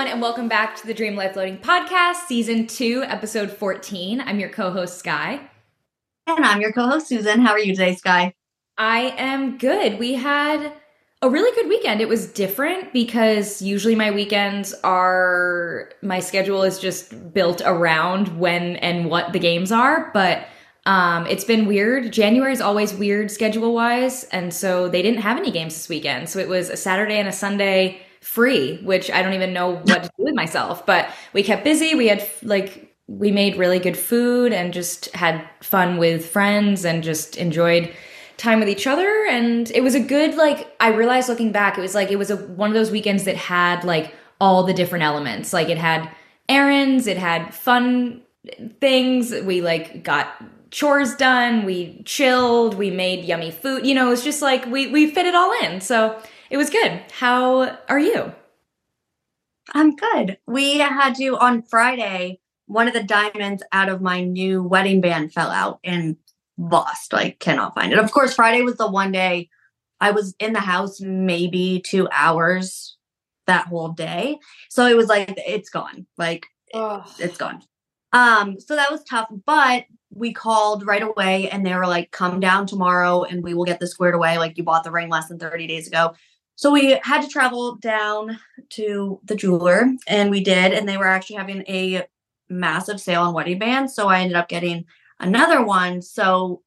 everyone, and welcome back to the Dream Life Loading Podcast, Season 2, Episode 14. I'm your co host, Skye. And I'm your co host, Susan. How are you today, Skye? I am good. We had a really good weekend. It was different because usually my weekends are, my schedule is just built around when and what the games are, but um, it's been weird. January is always weird schedule wise, and so they didn't have any games this weekend. So it was a Saturday and a Sunday free, which I don't even know what to do with myself. But we kept busy. We had like we made really good food and just had fun with friends and just enjoyed time with each other and it was a good like I realized looking back it was like it was a one of those weekends that had like all the different elements. Like it had errands, it had fun things. We like got chores done, we chilled, we made yummy food. You know, it was just like we we fit it all in. So it was good. How are you? I'm good. We had to on Friday, one of the diamonds out of my new wedding band fell out and lost. I cannot find it. Of course, Friday was the one day I was in the house maybe two hours that whole day. So it was like it's gone. Like Ugh. it's gone. Um, so that was tough, but we called right away and they were like, come down tomorrow and we will get this squared away. Like you bought the ring less than 30 days ago. So we had to travel down to the jeweler, and we did, and they were actually having a massive sale on wedding bands. So I ended up getting another one. So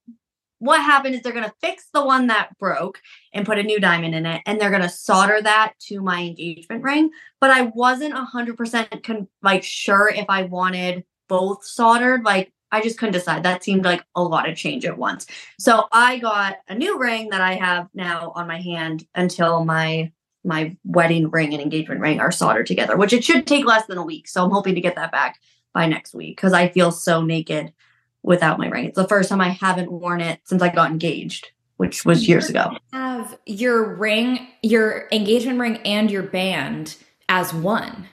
what happened is they're going to fix the one that broke and put a new diamond in it and they're going to solder that to my engagement ring but i wasn't 100% con- like sure if i wanted both soldered like I just couldn't decide. That seemed like a lot of change at once. So I got a new ring that I have now on my hand until my my wedding ring and engagement ring are soldered together, which it should take less than a week. So I'm hoping to get that back by next week because I feel so naked without my ring. It's the first time I haven't worn it since I got engaged, which was years ago. Have your ring, your engagement ring, and your band as one.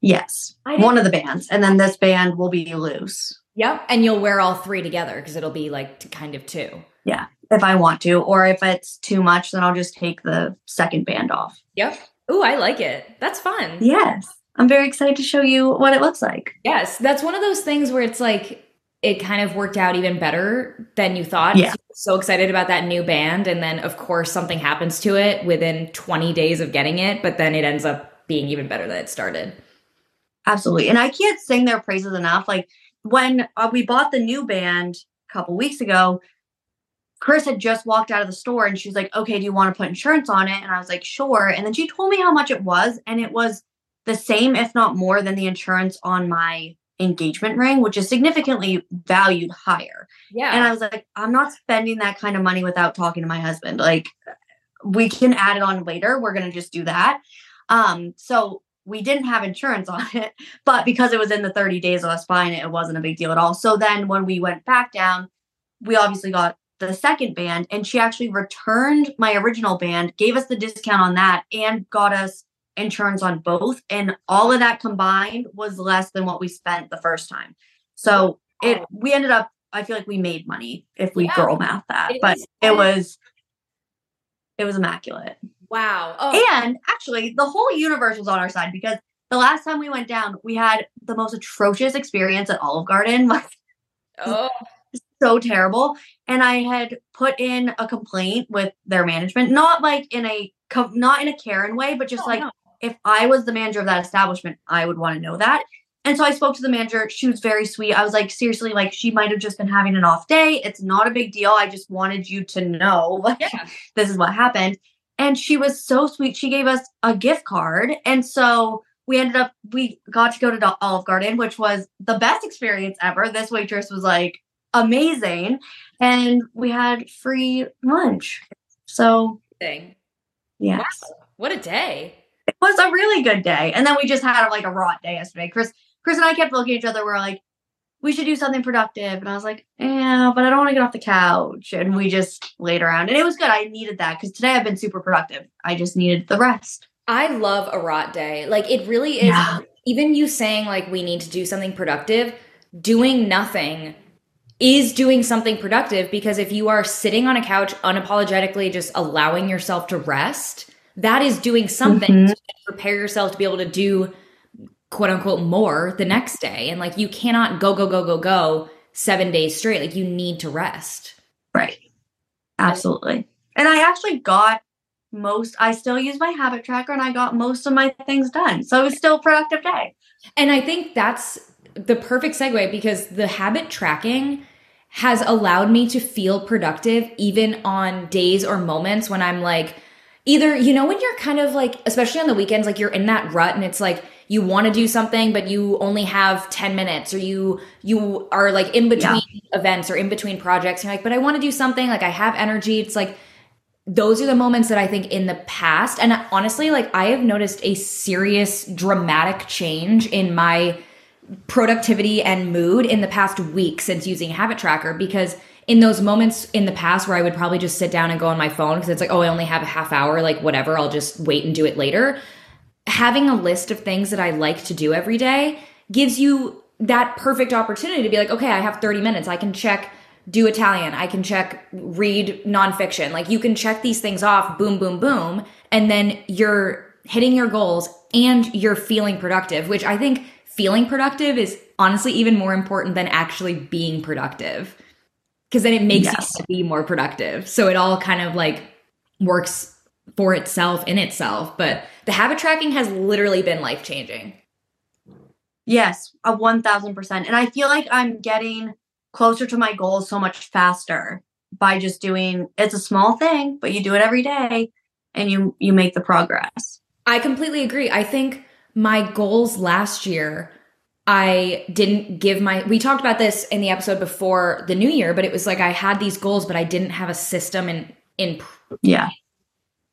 Yes, one of the bands, and then this band will be loose. Yep, and you'll wear all three together because it'll be like kind of two. Yeah, if I want to, or if it's too much, then I'll just take the second band off. Yep. Ooh, I like it. That's fun. Yes, I'm very excited to show you what it looks like. Yes, that's one of those things where it's like it kind of worked out even better than you thought. Yeah. So excited about that new band. And then, of course, something happens to it within 20 days of getting it, but then it ends up being even better than it started. Absolutely. And I can't sing their praises enough. Like when uh, we bought the new band a couple weeks ago, Chris had just walked out of the store and she was like, okay, do you want to put insurance on it? And I was like, sure. And then she told me how much it was. And it was the same, if not more, than the insurance on my engagement ring, which is significantly valued higher. Yeah. And I was like, I'm not spending that kind of money without talking to my husband. Like, we can add it on later. We're going to just do that. Um, so we didn't have insurance on it, but because it was in the 30 days of us buying it, it wasn't a big deal at all. So then when we went back down, we obviously got the second band and she actually returned my original band, gave us the discount on that, and got us insurance on both. And all of that combined was less than what we spent the first time. So it we ended up, I feel like we made money if we yeah, girl math that, it but it was it was immaculate. Wow. Oh. And actually, the whole universe was on our side because the last time we went down, we had the most atrocious experience at Olive Garden. oh. So terrible. And I had put in a complaint with their management, not like in a not in a Karen way, but just oh, like no. if I was the manager of that establishment, I would want to know that. And so I spoke to the manager. She was very sweet. I was like, seriously, like she might have just been having an off day. It's not a big deal. I just wanted you to know like, yeah. this is what happened. And she was so sweet. She gave us a gift card. And so we ended up, we got to go to Olive Garden, which was the best experience ever. This waitress was like amazing. And we had free lunch. So, thing. Yeah. Wow. What a day. It was a really good day. And then we just had like a rot day yesterday. Chris, Chris and I kept looking at each other. We we're like, we should do something productive. And I was like, yeah, but I don't want to get off the couch. And we just laid around. And it was good. I needed that because today I've been super productive. I just needed the rest. I love a rot day. Like it really is yeah. even you saying like we need to do something productive, doing nothing is doing something productive because if you are sitting on a couch unapologetically just allowing yourself to rest, that is doing something mm-hmm. to prepare yourself to be able to do quote unquote more the next day. And like you cannot go, go, go, go, go seven days straight. Like you need to rest. Right. Absolutely. And I actually got most, I still use my habit tracker and I got most of my things done. So it was still a productive day. And I think that's the perfect segue because the habit tracking has allowed me to feel productive even on days or moments when I'm like, either, you know, when you're kind of like, especially on the weekends, like you're in that rut and it's like, you want to do something but you only have 10 minutes or you you are like in between yeah. events or in between projects you're like but i want to do something like i have energy it's like those are the moments that i think in the past and honestly like i have noticed a serious dramatic change in my productivity and mood in the past week since using habit tracker because in those moments in the past where I would probably just sit down and go on my phone because it's like, oh, I only have a half hour, like whatever, I'll just wait and do it later having a list of things that I like to do every day gives you that perfect opportunity to be like, okay, I have 30 minutes. I can check do Italian. I can check read nonfiction. Like you can check these things off, boom, boom, boom. And then you're hitting your goals and you're feeling productive, which I think feeling productive is honestly even more important than actually being productive. Cause then it makes yes. you be more productive. So it all kind of like works for itself in itself. But the habit tracking has literally been life changing. Yes, a 1000%. And I feel like I'm getting closer to my goals so much faster by just doing it's a small thing, but you do it every day and you you make the progress. I completely agree. I think my goals last year I didn't give my we talked about this in the episode before the new year, but it was like I had these goals but I didn't have a system in in yeah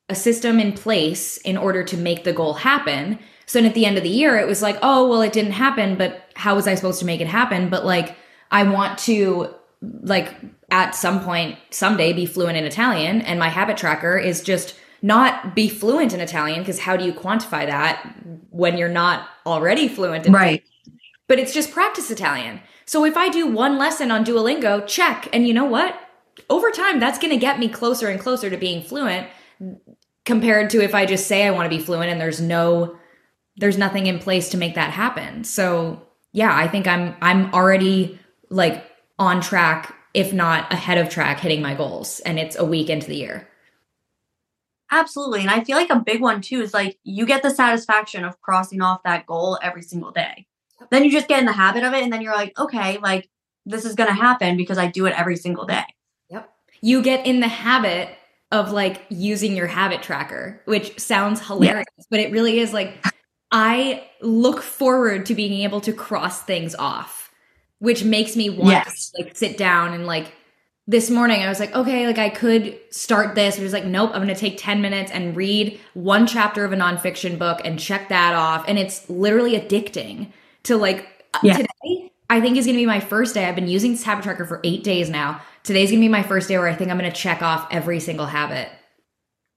a system in place in order to make the goal happen. So then at the end of the year, it was like, oh, well, it didn't happen, but how was I supposed to make it happen? But like, I want to, like, at some point, someday be fluent in Italian. And my habit tracker is just not be fluent in Italian, because how do you quantify that when you're not already fluent in Right. Italian? But it's just practice Italian. So if I do one lesson on Duolingo, check. And you know what? Over time, that's going to get me closer and closer to being fluent compared to if I just say I want to be fluent and there's no there's nothing in place to make that happen. So, yeah, I think I'm I'm already like on track if not ahead of track hitting my goals and it's a week into the year. Absolutely. And I feel like a big one too is like you get the satisfaction of crossing off that goal every single day. Then you just get in the habit of it and then you're like, okay, like this is going to happen because I do it every single day. Yep. You get in the habit of like using your habit tracker, which sounds hilarious, yeah. but it really is like I look forward to being able to cross things off, which makes me want yes. to like sit down and like this morning I was like, okay, like I could start this. It was like, nope, I'm gonna take 10 minutes and read one chapter of a nonfiction book and check that off. And it's literally addicting to like uh, yeah. today, I think is gonna be my first day. I've been using this habit tracker for eight days now today's gonna be my first day where I think I'm gonna check off every single habit.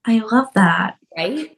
I love that. Right?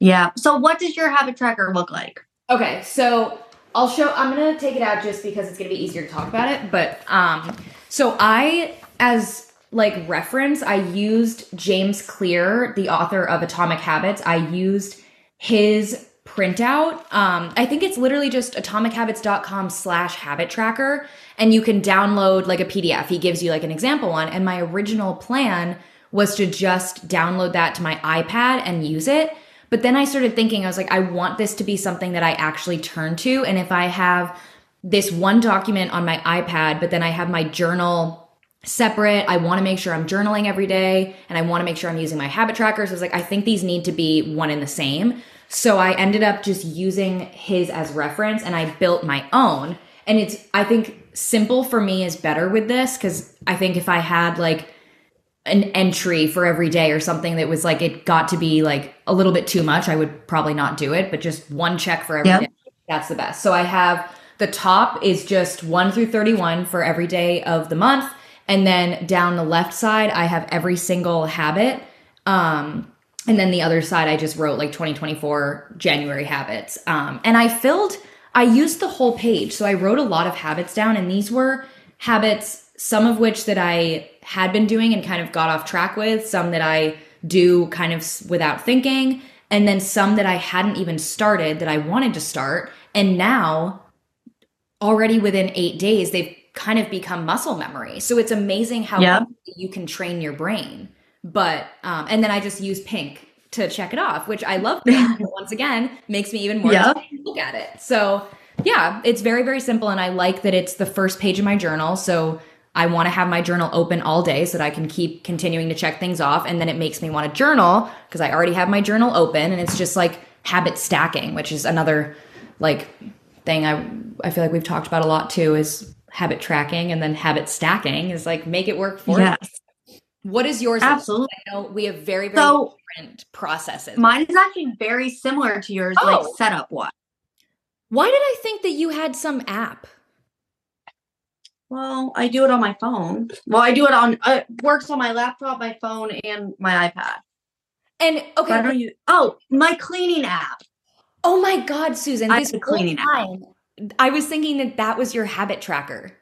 Yeah. So what does your habit tracker look like? Okay, so I'll show I'm gonna take it out just because it's gonna be easier to talk about it. But um so I as like reference, I used James Clear, the author of Atomic Habits. I used his printout. Um, I think it's literally just atomichabits.com slash habit tracker. And you can download like a PDF. He gives you like an example one. And my original plan was to just download that to my iPad and use it. But then I started thinking, I was like, I want this to be something that I actually turn to. And if I have this one document on my iPad, but then I have my journal separate. I want to make sure I'm journaling every day and I want to make sure I'm using my habit trackers. So I was like, I think these need to be one and the same. So I ended up just using his as reference and I built my own. And it's, I think simple for me is better with this because I think if I had like an entry for every day or something that was like, it got to be like a little bit too much, I would probably not do it. But just one check for every yep. day, that's the best. So I have the top is just 1 through 31 for every day of the month. And then down the left side, I have every single habit. Um, and then the other side i just wrote like 2024 january habits um, and i filled i used the whole page so i wrote a lot of habits down and these were habits some of which that i had been doing and kind of got off track with some that i do kind of without thinking, and then some that I hadn't even started that I wanted to start. And now, already within eight days, they've kind of become muscle memory. So it's amazing how Yeah. you can train your brain. But, um, and then I just use pink to check it off, which I love. Once again, makes me even more to look at it. So yeah, it's very, very simple. And I like that it's the first page of my journal. So I want to have my journal open all day so that I can keep continuing to check things off. And then it makes me want to journal because I already have my journal open and it's just like habit stacking, which is another like thing I I feel like we've talked about a lot too is habit tracking and then habit stacking is like make it work for Yes, you. What is yours? absolutely. I know we have very, very So different processes. mine is actually very similar to yours, Oh. like setup wise. Why did I think that you had some app? Well, I do it on my phone. Well, I do it on uh, works on my laptop, my phone, and my iPad. And I okay, don't use. Oh, my cleaning app. oh my God, Susan, I this whole cleaning app. I was thinking that that was your habit tracker.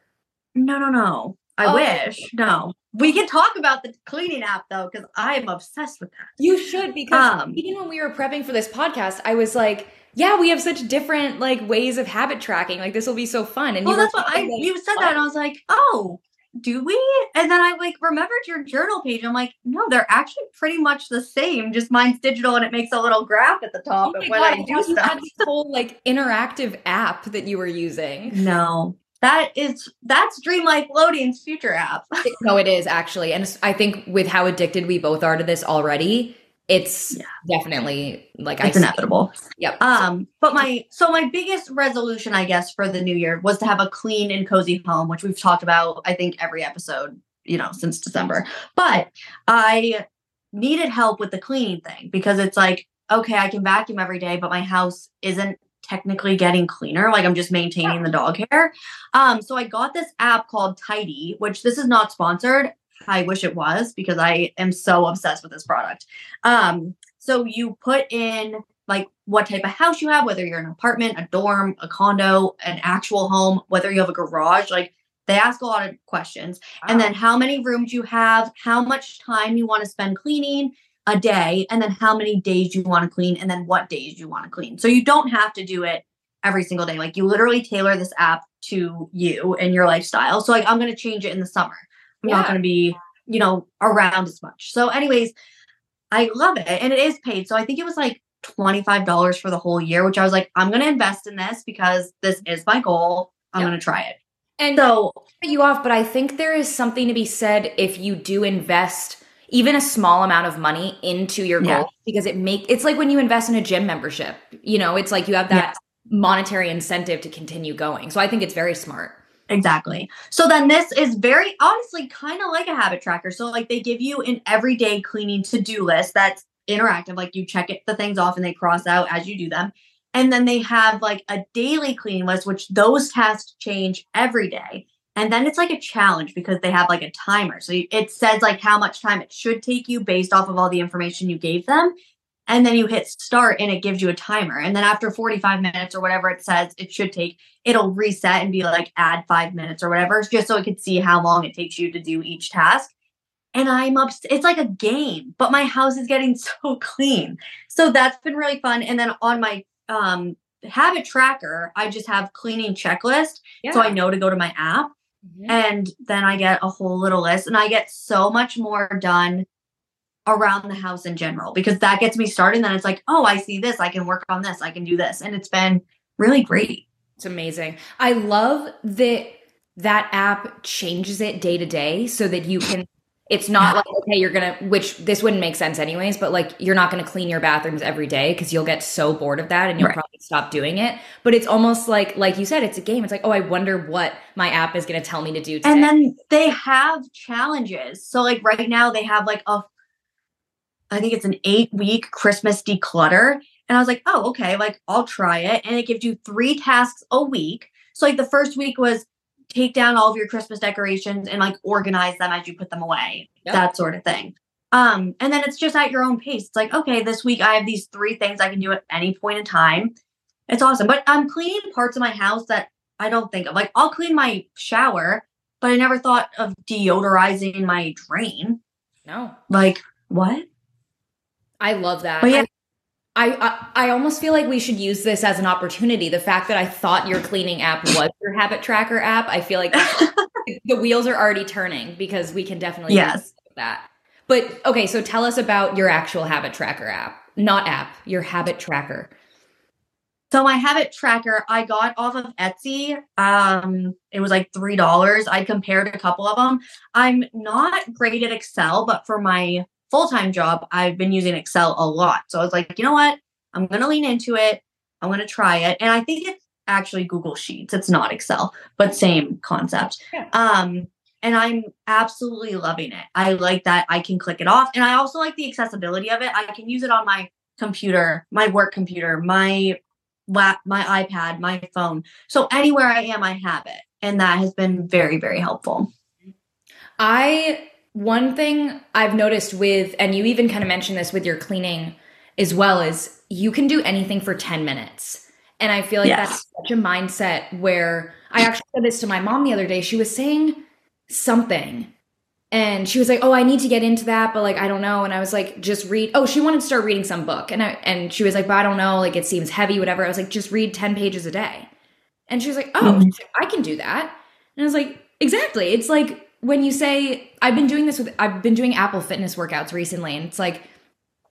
No, no, no. I Oh. wish. No. We can talk about the cleaning app though, because I am obsessed with that. You should because Um, even when we were prepping for this podcast, I was like, yeah, we have such different like ways of habit tracking. Like this will be so fun. And Well, you that's what I. like, You said that, and I was like, oh, do we? And then I like remembered your journal page. I'm like, no, they're actually pretty much the same. Just mine's digital, and it makes a little graph at the Oh top my of when God, I do stuff. had this whole like interactive app that you were using. No, that is that's Dream Life Loading's future app. no, it is actually, and I think with how addicted we both are to this already, it's Yeah. definitely like It's I see- inevitable. Yep. Um, but my so my biggest resolution, I guess, for the new year was to have a clean and cozy home, which we've talked about, I think, every episode, you know, since December. But I needed help with the cleaning thing because it's like, okay, I can vacuum every day, but my house isn't technically getting cleaner. Like I'm just maintaining the dog hair. Um, so I got this app called Tidy, which this is not sponsored. I wish it was because I am so obsessed with this product. Um, so you put in like what type of house you have, whether you're an apartment, a dorm, a condo, an actual home, whether you have a garage, like they ask a lot of questions. And then how many rooms you have, how much time you want to spend cleaning a day, and then how many days you want to clean, and then what days you want to clean. So you don't have to do it every single day. Like you literally tailor this app to you and your lifestyle. So like I'm going to change it in the summer. I'm not going to be, you know, around as much. So anyways, I love it and it is paid. So I think it was like $25 for the whole year, which I was like, I'm going to invest in this because this is my goal. I'm Yeah. going to try it. and So you off, but I think there is something to be said if you do invest even a small amount of money into your Yeah. goal because it make it's like when you invest in a gym membership. You know, it's like you have that monetary incentive to continue going. So I think it's very smart. Exactly. So then this is very honestly kind of like a habit tracker. So like they give you an everyday cleaning to-do list that's interactive. Like you check it the things off and they cross out as you do them. And then they have like a daily cleaning list, which those tasks change every day. And then it's like a challenge because they have like a timer. So it says like how much time it should take you based off of all the information you gave them. And then you hit start and it gives you a timer. And then after 45 minutes or whatever it says it should take, it'll reset and be like add five minutes or whatever, just so it could see how long it takes you to do each task. And I'm up, it's like a game, but my house is getting so clean. So that's been really fun. And then on my um habit tracker, I just have cleaning checklist. So I know to go to my app And then I get a whole little list and I get so much more done around the house in general because that gets me started. And then it's like, oh, I see this, I can work on this, I can do this. And it's been really great. It's amazing. I love that that app changes it day to day so that you can it's not like okay you're gonna which this wouldn't make sense anyways but like you're not gonna clean your bathrooms every day because you'll get so bored of that and you'll Right. probably stop doing it but it's almost like like you said it's a game it's like oh i wonder what my app is gonna tell me to do today And then they have challenges. So like right now they have like a I think it's an 8 week Christmas declutter and I was like, "Oh, okay, like I'll try it." And it gives you 3 tasks a week. So like the first week was take down all of your Christmas decorations and like organize them as you put them away. Yep. That sort of thing. Um and then it's just at your own pace. It's like, "Okay, this week I have these 3 things I can do at any point in time." It's awesome. But I'm cleaning parts of my house that I don't think of. Like I'll clean my shower, but I never thought of deodorizing my drain. no Like, what? I love that. But yeah. I, I I almost feel like we should use this as an opportunity. The fact that I thought your cleaning app was your habit tracker app, I feel like the wheels are already turning because we can definitely Yes. that. But okay, so tell us about your actual habit tracker app, not app, your habit tracker. So my habit tracker I got off of Etsy. Um, it was like three dollars. I compared a couple of them. I'm not great at Excel, but for my full time job, I've been using Excel a lot. So I was like, you know what? I'm gonna lean into it. I'm gonna try it, and I think it's actually Google Sheets. It's not Excel, but same concept. Yeah. Um, and I'm absolutely loving it. I like that I can click it off, and I also like the accessibility of it. I can use it on my computer, my work computer, my lap, my iPad, my phone. So anywhere I am, I have it. And that has been very, very helpful. I one thing I've noticed with and you even kind of mentioned this with your cleaning as well is you can do anything for 10 minutes. And I feel like Yes. that's such a mindset where I actually said this to my mom the other day. She was saying something and she was like, "Oh, I need to get into that, but like I don't know." And I was like, "Just read." Oh, she wanted to start reading some book. And I and she was like, "But I don't know, like it seems heavy whatever." I was like, "Just read 10 pages a day." And she was like, "Oh, Mhm. like, I can do that." And I was like, "Exactly. It's like when you say I've been doing this with I've been doing Apple Fitness workouts recently and it's like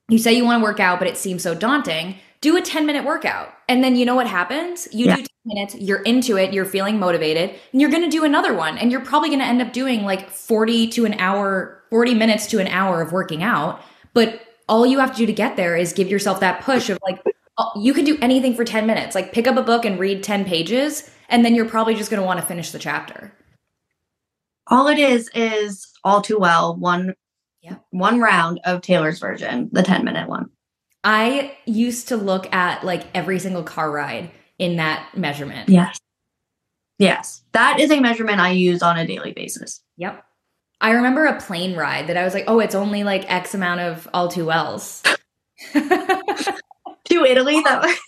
you say you want to work out but it seems so daunting. Do a 10 minute workout. And then you know what happens? You Yeah. do 10 minutes, you're into it, you're feeling motivated, and you're going to do another one and you're probably going to end up doing like 40 to an hour, 40 minutes to an hour of working out. But all you have to do to get there is give yourself that push of like oh, you can do anything for 10 minutes. Like pick up a book and read 10 pages and then you're probably just going to want to finish the chapter. All it is is all too well one Yeah. one round of Taylor's version, the 10 minute one. I used to look at like every single car ride in that measurement. Yes. Yes. That is a measurement I use on a daily basis. Yep. I remember a plane ride that I was like, oh, it's only like X amount of all too wells. To Italy, that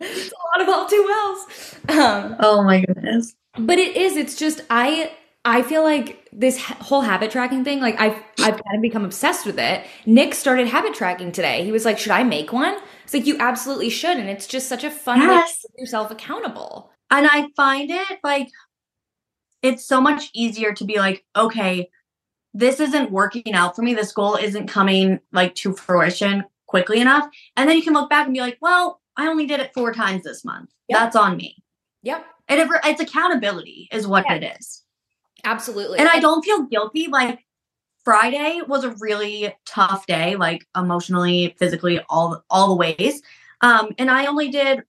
it's a lot of all too wells. Um, Oh my goodness. But it is. It's just I. I feel like this whole habit tracking thing. Like I've I've kind of become obsessed with it. Nick started habit tracking today. He was like, "Should I make one?" It's like you absolutely should, and it's just such a fun way to Yes. keep yourself accountable. And I find it like it's so much easier to be like, okay, this isn't working out for me. This goal isn't coming like to fruition quickly enough. And then you can look back and be like, well, I only did it four times this month. Yep. That's on me. Yep, it, it's accountability is what Yeah. it is. absolutely. And I don't feel guilty. Like Friday was a really tough day, like emotionally, physically, all all the ways. Um, and I only did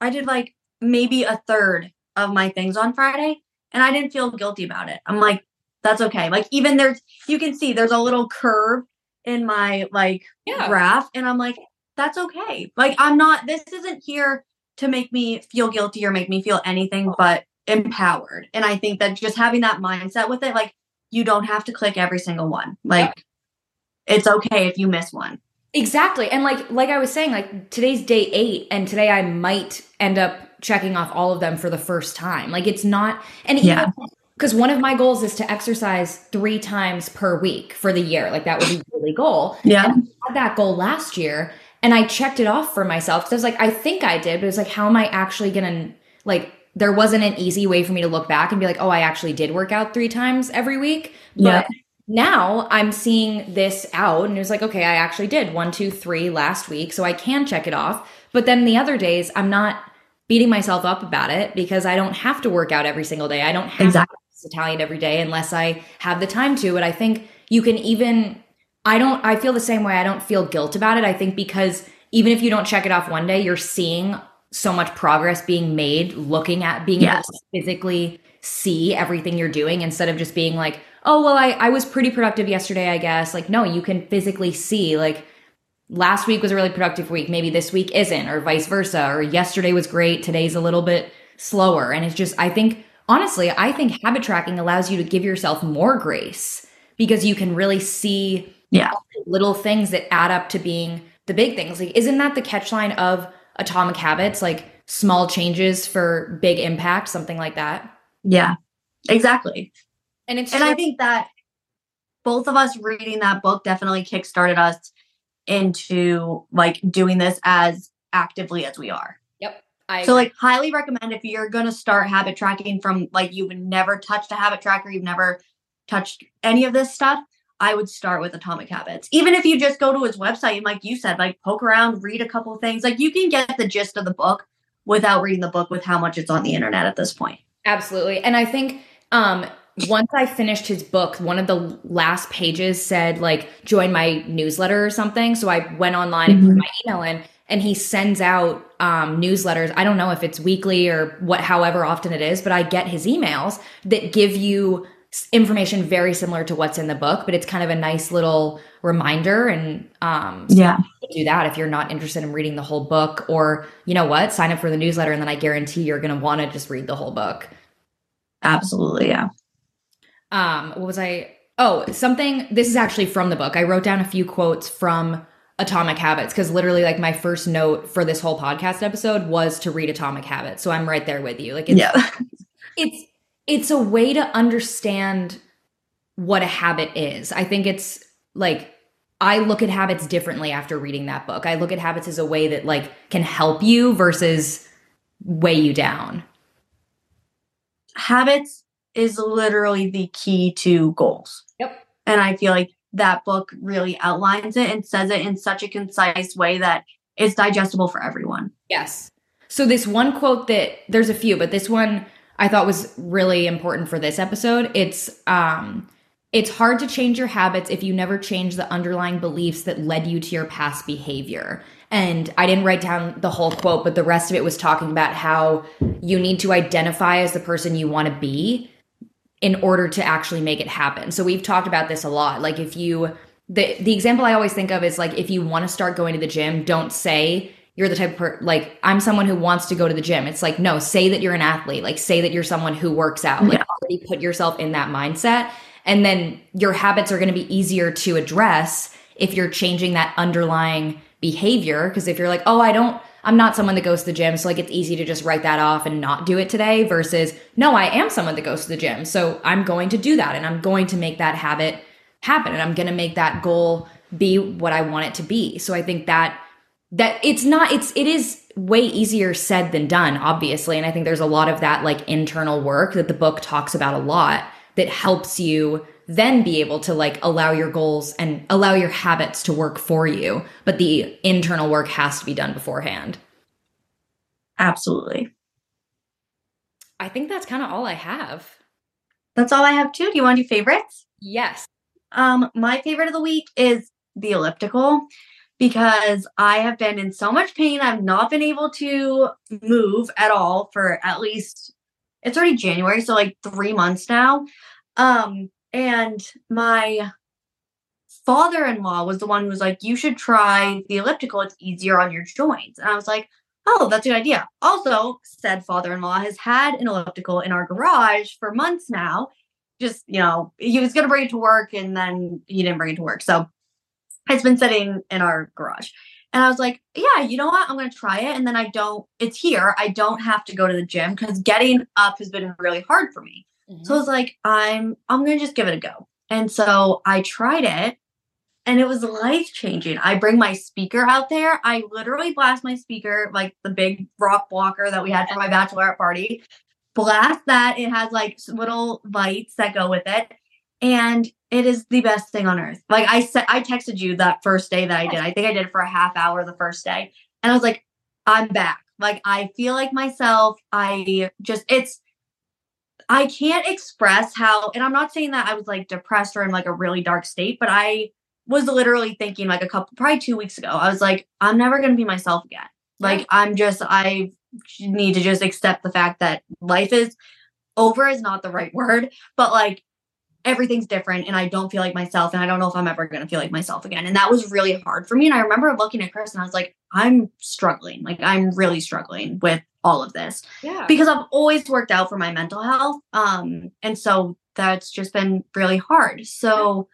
I did like maybe a third of my things on Friday, and I didn't feel guilty about it. I'm like, that's okay. Like even there's you can see there's a little curve in my like yeah. graph, and I'm like, that's okay. Like I'm not this isn't here to make me feel guilty or make me feel anything oh. but empowered. And I think that just having that mindset with it, like you don't have to click every single one. Like it's okay if you miss one. Exactly. And like like I was saying, like today's day eight, and today I might end up checking off all of them for the first time. Like it's not and Yeah. because one of my goals is to exercise three times per week for the year. Like that would be the really goal. Yeah. And I had that goal last year and I checked it off for myself. Cause I was like, I think I did, but it's like, how am I actually gonna like there wasn't an easy way for me to look back and be like, oh, I actually did work out three times every week. But now I'm seeing this out and it was like, okay, I actually did one, two, three last week. So I can check it off. But then the other days, I'm not beating myself up about it because I don't have to work out every single day. I don't have Exactly. to Italian every day unless I have the time to. But I think you can even, I don't, I feel the same way. I don't feel guilt about it. I think because even if you don't check it off one day, you're seeing so much progress being made, looking at being able to physically see everything you're doing instead of just being like, oh, well, I, I was pretty productive yesterday, I guess. Like, no, you can physically see, like, last week was a really productive week. Maybe this week isn't, or vice versa. Or yesterday was great. Today's a little bit slower. And it's just, I think, honestly, I think habit tracking allows you to give yourself more grace because you can really see Yeah. little things that add up to being the big things. Like, isn't that the catchline of Atomic Habits? Like, small changes for big impact, something like that. Yeah. Exactly. And it's And I think that both of us reading that book definitely kickstarted us into like doing this as actively as we are. Yep. I so like highly recommend if you're gonna start habit tracking from like you've never touched a habit tracker, you've never touched any of this stuff, I would start with Atomic Habits. Even if you just go to his website and like you said, like poke around, read a couple things, like you can get the gist of the book without reading the book with how much it's on the internet at this point. Absolutely. And I think um once I finished his book, one of the last pages said like join my newsletter or something. So I went online mm-hmm. and put my email in and he sends out um, newsletters. I don't know if it's weekly or what, however often it is, but I get his emails that give you information very similar to what's in the book, but it's kind of a nice little reminder. And um, so yeah, do that if you're not interested in reading the whole book, or you know what, sign up for the newsletter, and then I guarantee you're going to want to just read the whole book. Absolutely, yeah. Um, what was I? Oh, something. This is actually from the book. I wrote down a few quotes from Atomic Habits because literally, like, my first note for this whole podcast episode was to read Atomic Habits. So I'm right there with you. Like, it's, yeah, it's it's a way to understand what a habit is. I think it's like I look at habits differently after reading that book. I look at habits as a way that like can help you versus weigh you down. Habits is literally the key to goals. Yep. And I feel like that book really outlines it and says it in such a concise way that it's digestible for everyone. Yes. So this one quote that there's a few, but this one I thought was really important for this episode. It's um it's hard to change your habits if you never change the underlying beliefs that led you to your past behavior. And I didn't write down the whole quote, but the rest of it was talking about how you need to identify as the person you want to be in order to actually make it happen. So we've talked about this a lot. Like if you the the example I always think of is like if you want to start going to the gym, don't say you're the type of per- like I'm someone who wants to go to the gym. It's like no, say that you're an athlete. Like say that you're someone who works out. Like yeah. already put yourself in that mindset and then your habits are going to be easier to address if you're changing that underlying behavior because if you're like, "Oh, I don't I'm not someone that goes to the gym, so like it's easy to just write that off and not do it today versus no, I am someone that goes to the gym. So I'm going to do that and I'm going to make that habit happen and I'm going to make that goal be what I want it to be. So I think that that it's not it's it is way easier said than done obviously and I think there's a lot of that like internal work that the book talks about a lot that helps you then be able to like allow your goals and allow your habits to work for you. But the internal work has to be done beforehand. Absolutely. I think that's kind of all I have. That's all I have too. Do you want to do favorites? Yes. Um, my favorite of the week is the elliptical because I have been in so much pain. I've not been able to move at all for at least it's already January, so like three months now. Um, and my father-in-law was the one who was like, "You should try the elliptical. It's easier on your joints." And I was like, "Oh, that's a good idea." Also, said father-in-law has had an elliptical in our garage for months now. Just you know, he was going to bring it to work, and then he didn't bring it to work, so it's been sitting in our garage. And I was like, yeah, you know what? I'm going to try it. And then I don't, it's here. I don't have to go to the gym because getting up has been really hard for me. Mm-hmm. So I was like, I'm I'm gonna just give it a go. And so I tried it and it was life changing. I bring my speaker out there. I literally blast my speaker, like the big rock blocker that we had for my bachelorette party. Blast that. It has like little lights that go with it. And it is the best thing on earth. Like I said, I texted you that first day that I did. I think I did it for a half hour the first day. And I was like, I'm back. Like I feel like myself. I just, it's, I can't express how, and I'm not saying that I was like depressed or in like a really dark state, but I was literally thinking like a couple, probably two weeks ago, I was like, I'm never going to be myself again. Like, I'm just, I need to just accept the fact that life is over is not the right word, but like everything's different and I don't feel like myself and I don't know if I'm ever going to feel like myself again. And that was really hard for me. And I remember looking at Chris and I was like, I'm struggling. Like, I'm really struggling with all of this. Yeah. Because I've always worked out for my mental health. Um, and so that's just been really hard. So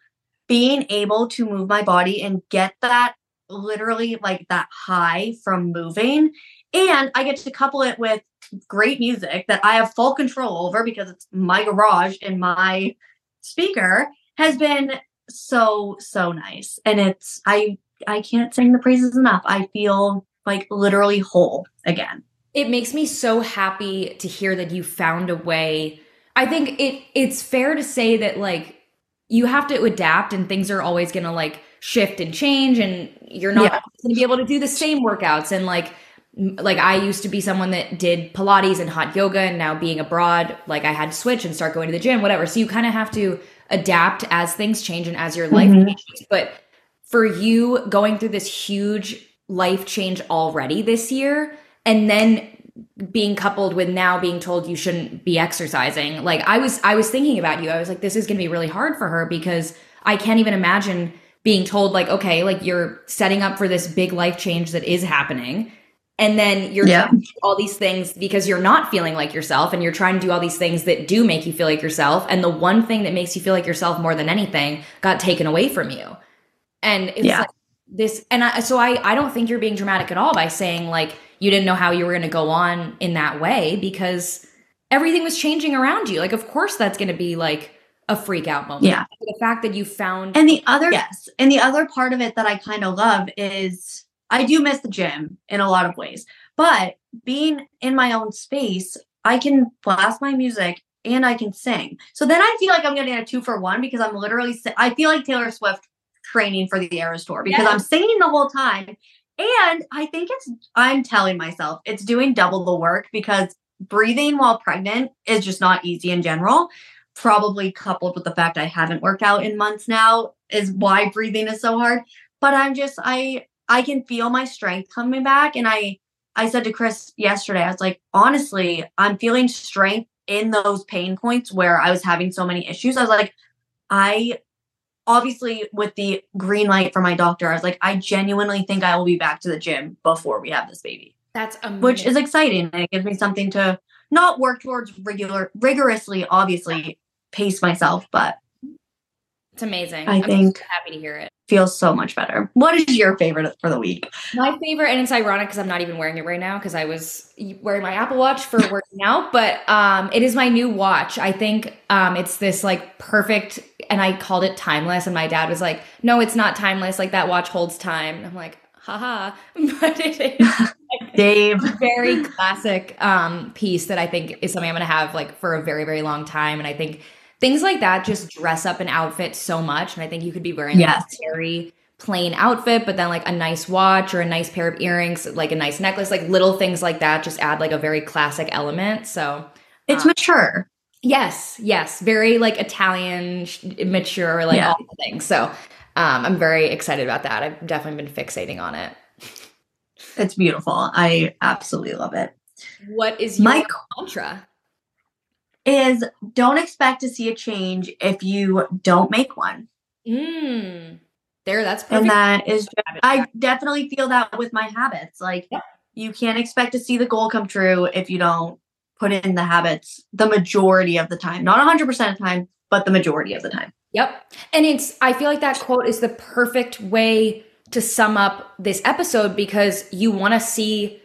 being able to move my body and get that literally like that high from moving and I get to couple it with great music that I have full control over because it's my garage and my speaker has been so so nice. And it's i i can't sing the praises enough. I feel like literally whole again. It makes me so happy to hear that you found a way. I think it it's fair to say that like you have to adapt and things are always going to like shift and change and you're not yeah. going to be able to do the same workouts and like like I used to be someone that did Pilates and hot yoga and now being abroad like I had to switch and start going to the gym whatever. So you kind of have to adapt as things change and as your life mm-hmm. changes. But for you going through this huge life change already this year and then being coupled with now being told you shouldn't be exercising like i was i was thinking about you. I was like this is going to be really hard for her because i can't even imagine being told like okay like you're setting up for this big life change that is happening and then you're yeah. trying to do all these things because you're not feeling like yourself and you're trying to do all these things that do make you feel like yourself and the one thing that makes you feel like yourself more than anything got taken away from you and it's yeah. like this and I, so i i don't think you're being dramatic at all by saying like you didn't know how you were going to go on in that way because everything was changing around you. Like, of course, that's going to be like a freak out moment. Yeah. The fact that you found. And the other, yes. And the other part of it that I kind of love is I do miss the gym in a lot of ways, but being in my own space, I can blast my music and I can sing. So then I feel like I'm getting a two for one because I'm literally, I feel like Taylor Swift training for the Eras tour because yes. I'm singing the whole time and I think it's, I'm telling myself it's doing double the work because breathing while pregnant is just not easy in general. Probably coupled with the fact I haven't worked out in months now is why breathing is so hard. But I'm just, I, I can feel my strength coming back. And I, I said to Chris yesterday, I was like, honestly, I'm feeling strength in those pain points where I was having so many issues. I was like, I obviously with the green light from my doctor, I was like, I genuinely think I will be back to the gym before we have this baby. That's amazing. which is exciting. And it gives me something to not work towards regular rigorously, obviously pace myself, but it's amazing. I I'm think so happy to hear it. Feels so much better. What is your favorite for the week? My favorite, and it's ironic because I'm not even wearing it right now because I was wearing my Apple Watch for working out, but um, it is my new watch. I think um, it's this like perfect, and I called it timeless, and my dad was like, "No, it's not timeless. Like that watch holds time." I'm like, haha, but it is Dave very classic um, piece that I think is something I'm going to have like for a very very long time, and I think things like that just dress up an outfit so much. And I think you could be wearing yes. like, a very plain outfit, but then like a nice watch or a nice pair of earrings, like a nice necklace, like little things like that just add like a very classic element. So it's um, mature. Yes, yes, very like Italian, mature, like yeah. all the things. So um, I'm very excited about that. I've definitely been fixating on it. It's beautiful. I absolutely love it. What is your My mantra? Is don't expect to see a change if you don't make one. Mm. There, that's perfect. And that is, I definitely feel that with my habits. Like, you can't expect to see the goal come true if you don't put in the habits the majority of the time. Not 100% of the time, but the majority of the time. Yep. And it's, I feel like that quote is the perfect way to sum up this episode because you want to see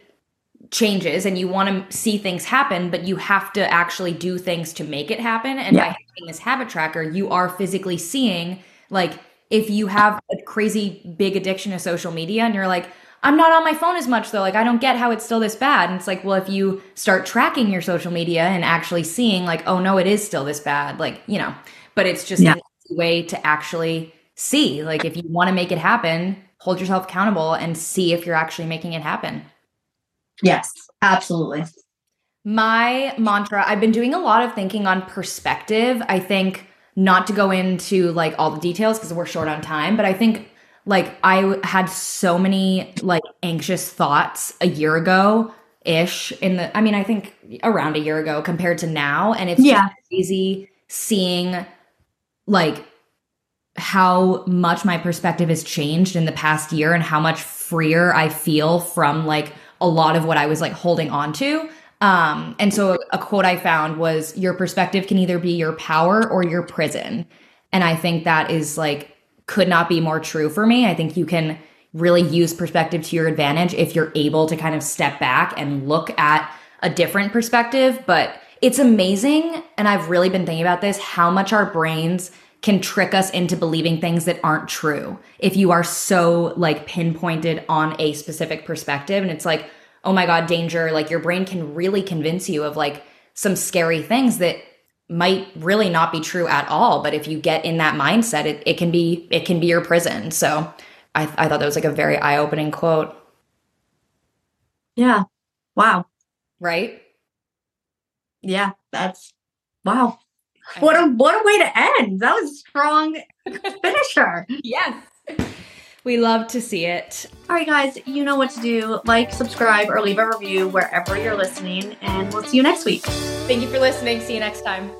changes and you want to see things happen, but you have to actually do things to make it happen. And yeah. by having this habit tracker, you are physically seeing like if you have a crazy big addiction to social media and you're like, I'm not on my phone as much though. Like I don't get how it's still this bad. And it's like, well, if you start tracking your social media and actually seeing like, oh no, it is still this bad, like, you know, but it's just yeah. a way to actually see. Like if you want to make it happen, hold yourself accountable and see if you're actually making it happen. Yes, absolutely. My mantra, I've been doing a lot of thinking on perspective. I think not to go into like all the details because we're short on time, but I think like I had so many like anxious thoughts a year ago ish in the I mean I think around a year ago compared to now and it's yeah. crazy seeing like how much my perspective has changed in the past year and how much freer I feel from like a lot of what I was like holding on to. Um, and so a quote I found was your perspective can either be your power or your prison. And I think that is like could not be more true for me. I think you can really use perspective to your advantage if you're able to kind of step back and look at a different perspective. But it's amazing. And I've really been thinking about this how much our brains can trick us into believing things that aren't true. If you are so like pinpointed on a specific perspective and it's like, oh my God, danger, like your brain can really convince you of like some scary things that might really not be true at all. But if you get in that mindset, it, it can be it can be your prison. So I, I thought that was like a very eye-opening quote. Yeah. Wow. Right? Yeah, that's wow. What a what a way to end. That was a strong finisher. yes. We love to see it. All right, guys, you know what to do. Like, subscribe, or leave a review wherever you're listening, and we'll see you next week. Thank you for listening. See you next time.